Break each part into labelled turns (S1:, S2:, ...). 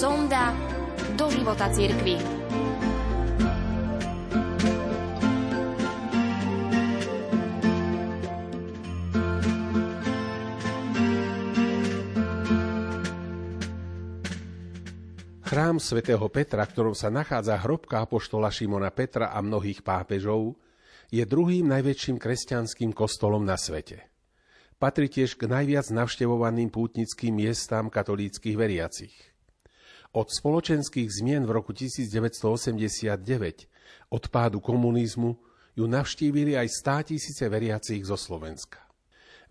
S1: Sonda do života cirkvi.
S2: Chrám svätého Petra, ktorom sa nachádza hrobka apoštola Šimona Petra a mnohých pápežov, je druhým najväčším kresťanským kostolom na svete. Patrí tiež k najviac navštevovaným pútnickým miestám katolíckých veriacich. Od spoločenských zmien v roku 1989, od pádu komunizmu, ju navštívili aj stá tisíce veriacich zo Slovenska.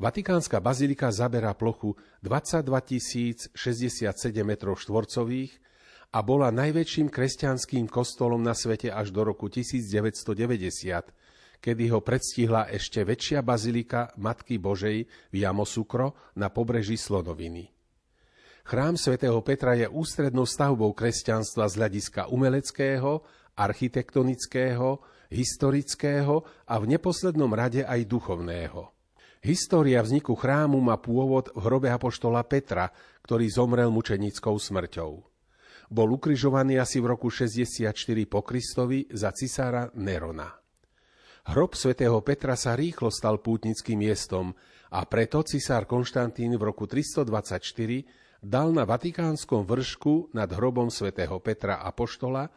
S2: Vatikánska bazilika zabera plochu 22 067 m štvorcových a bola najväčším kresťanským kostolom na svete až do roku 1990, kedy ho predstihla ešte väčšia bazilika Matky Božej v Jamosukro na pobreží Slonoviny. Chrám svätého Petra je ústrednou stavbou kresťanstva z hľadiska umeleckého, architektonického, historického a v neposlednom rade aj duchovného. História vzniku chrámu má pôvod v hrobe apoštola Petra, ktorý zomrel mučenickou smrťou. Bol ukrižovaný asi v roku 64 po Kristovi za cisára Nerona. Hrob svätého Petra sa rýchlo stal pútnickým miestom a preto cisár Konštantín v roku 324 dal na vatikánskom vršku nad hrobom svätého Petra a Poštola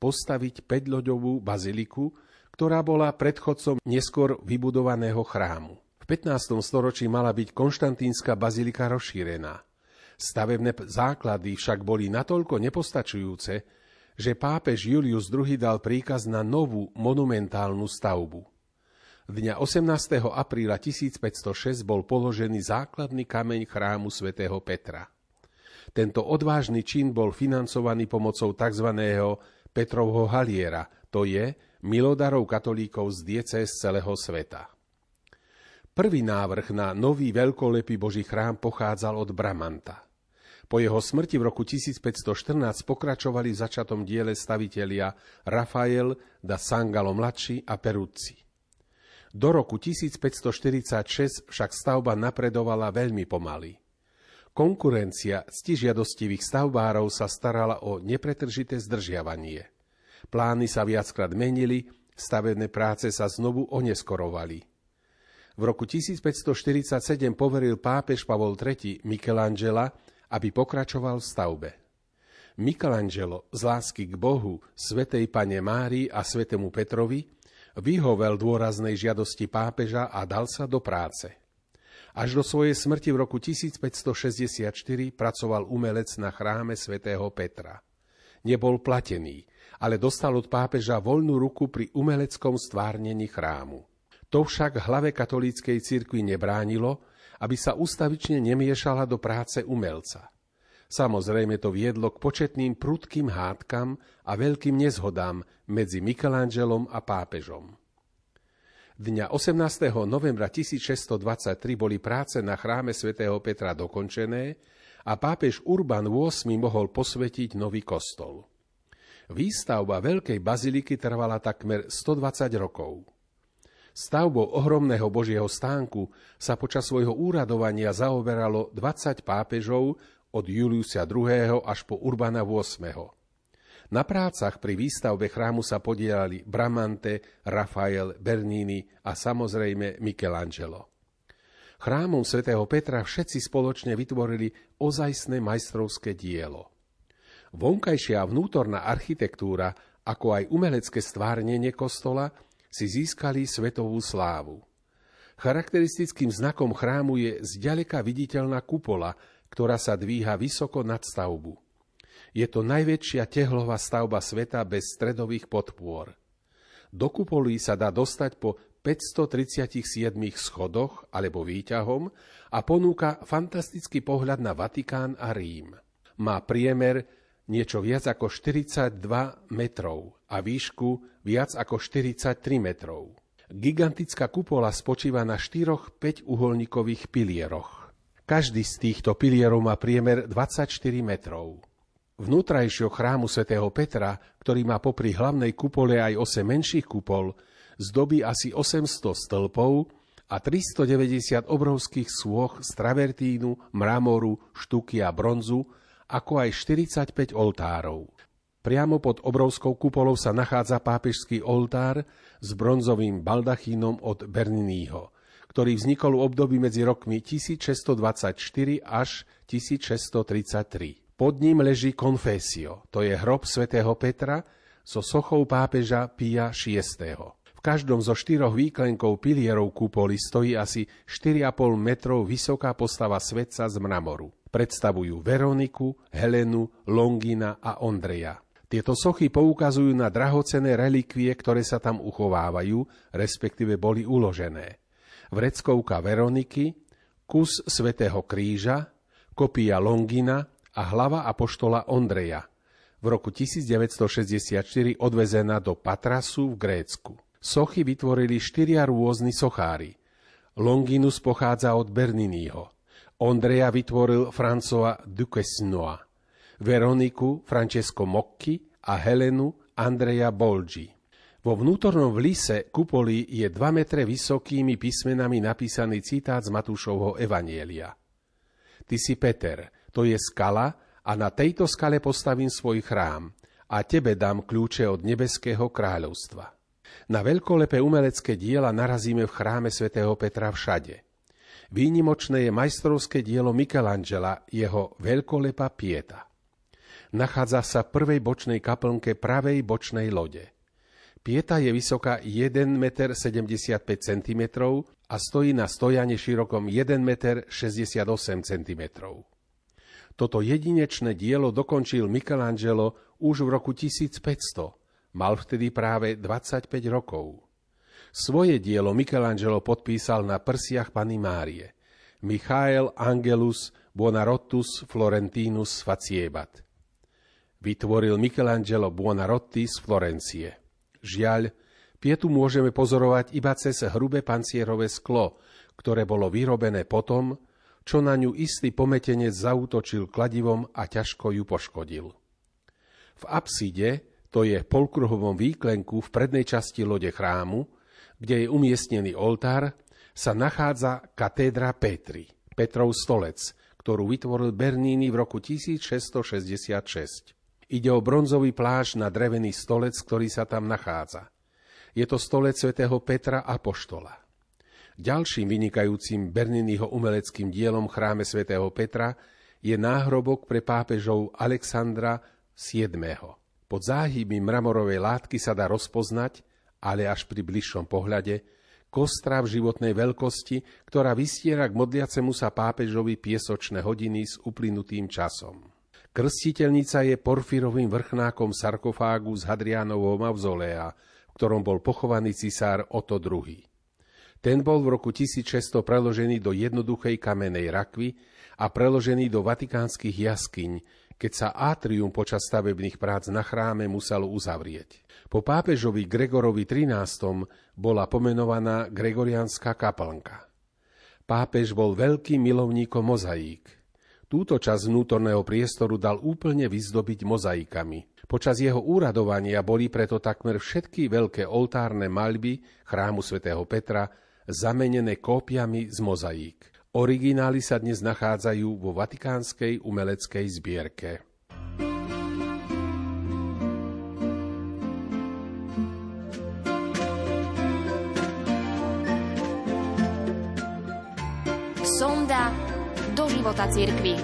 S2: postaviť 5-ľoďovú baziliku, ktorá bola predchodcom neskôr vybudovaného chrámu. V 15. storočí mala byť konštantínska bazilika rozšírená. Stavebné základy však boli natoľko nepostačujúce, že pápež Julius II dal príkaz na novú monumentálnu stavbu. Dňa 18. apríla 1506 bol položený základný kameň chrámu svätého Petra. Tento odvážny čin bol financovaný pomocou tzv. Petrovho haliera, to je milodarov katolíkov z diece z celého sveta. Prvý návrh na nový veľkolepý Boží chrám pochádzal od Bramanta – po jeho smrti v roku 1514 pokračovali v začatom diele stavitelia Rafael da Sangalo mladší a Peruzzi. Do roku 1546 však stavba napredovala veľmi pomaly. Konkurencia ctižiadostivých stavbárov sa starala o nepretržité zdržiavanie. Plány sa viackrát menili, stavebné práce sa znovu oneskorovali. V roku 1547 poveril pápež Pavol III Michelangela aby pokračoval v stavbe. Michelangelo z lásky k Bohu, svetej pane Márii a svetému Petrovi vyhovel dôraznej žiadosti pápeža a dal sa do práce. Až do svojej smrti v roku 1564 pracoval umelec na chráme svätého Petra. Nebol platený, ale dostal od pápeža voľnú ruku pri umeleckom stvárnení chrámu. To však hlave katolíckej cirkvi nebránilo, aby sa ustavične nemiešala do práce umelca. Samozrejme to viedlo k početným prudkým hádkam a veľkým nezhodám medzi Michelangelom a pápežom. Dňa 18. novembra 1623 boli práce na chráme svätého Petra dokončené a pápež Urban VIII mohol posvetiť nový kostol. Výstavba veľkej baziliky trvala takmer 120 rokov. Stavbou ohromného Božieho stánku sa počas svojho úradovania zaoberalo 20 pápežov od Juliusa II. až po Urbana VIII. Na prácach pri výstavbe chrámu sa podielali Bramante, Rafael, Bernini a samozrejme Michelangelo. Chrámom svätého Petra všetci spoločne vytvorili ozajstné majstrovské dielo. Vonkajšia a vnútorná architektúra, ako aj umelecké stvárnenie kostola – si získali svetovú slávu. Charakteristickým znakom chrámu je zďaleka viditeľná kupola, ktorá sa dvíha vysoko nad stavbu. Je to najväčšia tehlová stavba sveta bez stredových podpôr. Do kupolí sa dá dostať po 537 schodoch alebo výťahom a ponúka fantastický pohľad na Vatikán a Rím. Má priemer niečo viac ako 42 metrov a výšku viac ako 43 metrov. Gigantická kupola spočíva na štyroch 5-uholníkových pilieroch. Každý z týchto pilierov má priemer 24 metrov. Vnútrajšieho chrámu svätého Petra, ktorý má popri hlavnej kupole aj 8 menších kupol, zdobí asi 800 stĺpov a 390 obrovských sôch z travertínu, mramoru, štuky a bronzu, ako aj 45 oltárov. Priamo pod obrovskou kupolou sa nachádza pápežský oltár s bronzovým baldachínom od Berniního, ktorý vznikol v období medzi rokmi 1624 až 1633. Pod ním leží konfesio, to je hrob svätého Petra so sochou pápeža Pia VI. V každom zo štyroch výklenkov pilierov kúpoly stojí asi 4,5 metrov vysoká postava svetca z mramoru. Predstavujú Veroniku, Helenu, Longina a Ondreja. Tieto sochy poukazujú na drahocené relikvie, ktoré sa tam uchovávajú, respektíve boli uložené. Vreckovka Veroniky, kus svätého kríža, kopia Longina a hlava apoštola Ondreja, v roku 1964 odvezená do Patrasu v Grécku. Sochy vytvorili štyria rôzni sochári. Longinus pochádza od Berniniho. Ondreja vytvoril François Duquesnois. Veroniku Francesco Mocchi a Helenu Andrea Bolgi. Vo vnútornom vlise kupoli je 2 metre vysokými písmenami napísaný citát z Matúšovho Evanielia. Ty si Peter, to je skala, a na tejto skale postavím svoj chrám a tebe dám kľúče od nebeského kráľovstva. Na veľkolepé umelecké diela narazíme v chráme svätého Petra všade. Výnimočné je majstrovské dielo Michelangela, jeho veľkolepá pieta. Nachádza sa v prvej bočnej kaplnke pravej bočnej lode. Pieta je vysoká 1,75 cm a stojí na stojane širokom 1,68 cm. Toto jedinečné dielo dokončil Michelangelo už v roku 1500 Mal vtedy práve 25 rokov. Svoje dielo Michelangelo podpísal na prsiach Pany Márie. Michael Angelus Buonarottus Florentinus Faciebat. Vytvoril Michelangelo Buonarroti z Florencie. Žiaľ, pietu môžeme pozorovať iba cez hrubé pancierové sklo, ktoré bolo vyrobené potom, čo na ňu istý pometenec zautočil kladivom a ťažko ju poškodil. V apside to je polkruhovom výklenku v prednej časti lode chrámu, kde je umiestnený oltár, sa nachádza katédra Petri, Petrov stolec, ktorú vytvoril Bernini v roku 1666. Ide o bronzový pláž na drevený stolec, ktorý sa tam nachádza. Je to stolec svätého Petra Apoštola. Ďalším vynikajúcim Berniniho umeleckým dielom chráme svätého Petra je náhrobok pre pápežov Alexandra VII. Pod záhyby mramorovej látky sa dá rozpoznať, ale až pri bližšom pohľade, kostra v životnej veľkosti, ktorá vystiera k modliacemu sa pápežovi piesočné hodiny s uplynutým časom. Krstiteľnica je porfírovým vrchnákom sarkofágu z Hadrianovho mauzoléa, v ktorom bol pochovaný cisár Oto II. Ten bol v roku 1600 preložený do jednoduchej kamenej rakvy a preložený do vatikánskych jaskyň, keď sa atrium počas stavebných prác na chráme muselo uzavrieť. Po pápežovi Gregorovi XIII. bola pomenovaná Gregorianská kaplnka. Pápež bol veľkým milovníkom mozaík. Túto časť vnútorného priestoru dal úplne vyzdobiť mozaikami. Počas jeho úradovania boli preto takmer všetky veľké oltárne maľby chrámu svätého Petra zamenené kópiami z mozaík. Originály sa dnes nachádzajú vo Vatikánskej umeleckej zbierke.
S1: Sonda do života cirkvi.